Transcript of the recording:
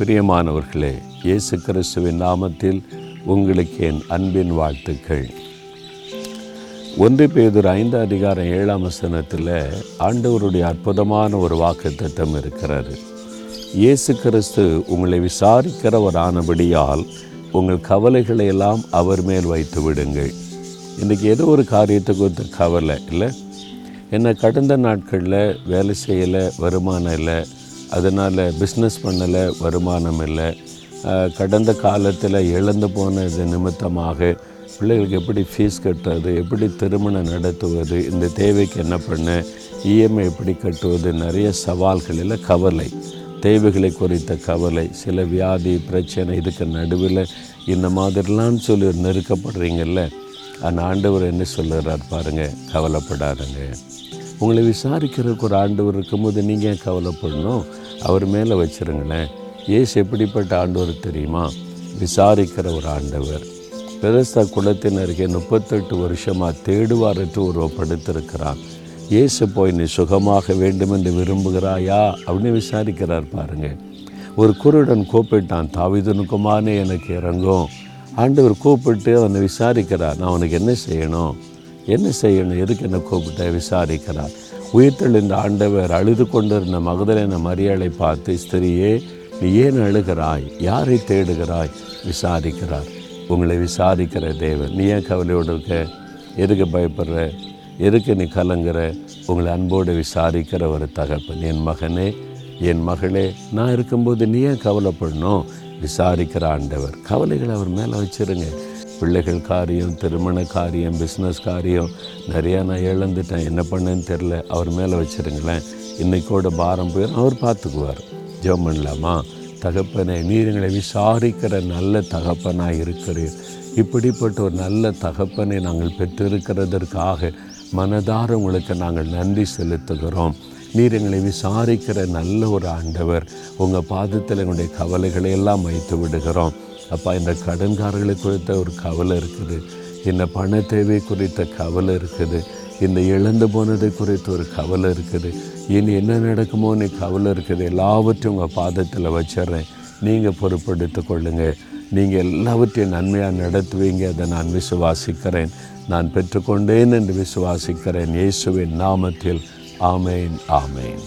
பிரியமானவர்களே இயேசு கிறிஸ்துவின் நாமத்தில் உங்களுக்கு என் அன்பின் வாழ்த்துக்கள். ஒன்று பேதர் ஐந்து அதிகாரம் ஏழாம் வசனத்தில் ஆண்டவருடைய அற்புதமான ஒரு வாக்கு திட்டம் இருக்கிறாரு இயேசு கிறிஸ்து உங்களை விசாரிக்கிறவரானபடியால் உங்கள் கவலைகளை எல்லாம் அவர் மேல் வைத்து விடுங்கள். இன்றைக்கி ஏதோ ஒரு காரியத்தை குறித்த கவலை இல்லை? என்ன கடந்த நாட்களில் வேலை செய்யலை வருமானம் இல்லை அதனால் பிஸ்னஸ் பண்ணலை வருமானம் இல்லை. கடந்த காலத்தில் இழந்து போனது நிமித்தமாக பிள்ளைகளுக்கு எப்படி ஃபீஸ் கட்டுறது எப்படி திருமணம் நடத்துவது இந்த தேவைக்கு என்ன பண்ண இஎம்ஐ எப்படி கட்டுவது நிறைய சவால்களில் கவலை. தேவைகளை குறித்த கவலை சில வியாதி பிரச்சனை இதுக்கு நடுவில் இந்த மாதிரிலாம் சொல்லி நெருக்கப்படுறீங்கல்ல அந்த ஆண்டவர் என்ன சொல்லுறார் பாருங்கள் கவலைப்படாதங்க. உங்களை விசாரிக்கிறதுக்கு ஒரு ஆண்டவர் இருக்கும்போது நீங்கள் ஏன் கவலைப்படணும்? அவர் மேலே வச்சிருங்களேன். ஏசு எப்படிப்பட்ட ஆண்டவர் தெரியுமா? விசாரிக்கிற ஒரு ஆண்டவர். பெருசா குளத்தின் அருகே முப்பத்தெட்டு வருஷமாக தேடுவாரற்று உருவப்படுத்திருக்கிறான் இயேசு போய் நீ சுகமாக வேண்டும் என்று விரும்புகிறாயா? அப்படின்னு விசாரிக்கிறார் பாருங்கள் ஒரு குருடன் கூப்பிட்டான் தாவிதனுக்குமானே எனக்கு இறங்கும். ஆண்டவர் கூப்பிட்டு அவனை விசாரிக்கிறார் நான் அவனுக்கு என்ன செய்யணும்? என்ன செய்யணும்? எதுக்கு என்ன கூப்பிட்ட? விசாரிக்கிறார். உயிர்த்தெழுந்த ஆண்டவர் அழுது கொண்டிருந்த மகதலின மரியாதை பார்த்து ஸ்திரியே நீ ஏன் அழுகிறாய்? யாரை தேடுகிறாய்? விசாரிக்கிறார். உங்களை விசாரிக்கிற தேவன். நீ ஏன் கவலையோடு இருக்க? எதுக்கு பயப்படுற? எதுக்கு நீ கலங்குற? உங்களை அன்போடு விசாரிக்கிற ஒரு தகப்பன். என் மகனே என் மகளே நான் இருக்கும்போது நீ ஏன் கவலைப்படணும்? விசாரிக்கிற ஆண்டவர். கவலைகளை அவர் மேலே வச்சிருங்க. பிள்ளைகள் காரியம் திருமண காரியம் பிஸ்னஸ் காரியம் நிறையா நான் இழந்துட்டேன். என்ன பண்ணேன்னு தெரில அவர் மேலே வச்சிருங்களேன். இன்றைக்கோட பாரம் போயிடும் அவர் பார்த்துக்குவார். ஜெபம் பண்ணலாமா தகப்பனை நீர் எங்களை விசாரிக்கிற நல்ல தகப்பனாக இருக்கிறீர். இப்படிப்பட்ட ஒரு நல்ல தகப்பனை நாங்கள் பெற்றிருக்கிறதற்காக மனதார உங்களுக்கு நாங்கள் நன்றி செலுத்துகிறோம். நீர் எங்களை விசாரிக்கிற நல்ல ஒரு ஆண்டவர் உங்கள் பாதத்தில் எங்களுடைய கவலைகளை எல்லாம் வைத்து விடுகிறோம். அப்பா இந்த கடன்காரர்களை குறித்த ஒரு கவலை இருக்குது. இந்த பண தேவை குறித்த கவலை இருக்குது. இந்த இழந்து போனது குறித்த ஒரு கவலை இருக்குது. இனி என்ன நடக்குமோ நீ கவலை இருக்குது. எல்லாவற்றையும் உங்கள் பாதத்தில் வச்சிடுறேன். நீங்கள் பொறுப்படுத்திக் கொள்ளுங்கள் நீங்கள் எல்லாவற்றையும் நன்மையாக நடத்துவீங்க அதை நான் விசுவாசிக்கிறேன். நான் பெற்றுக்கொண்டேன் என்று விசுவாசிக்கிறேன். இயேசுவின் நாமத்தில். ஆமேன் ஆமேன்.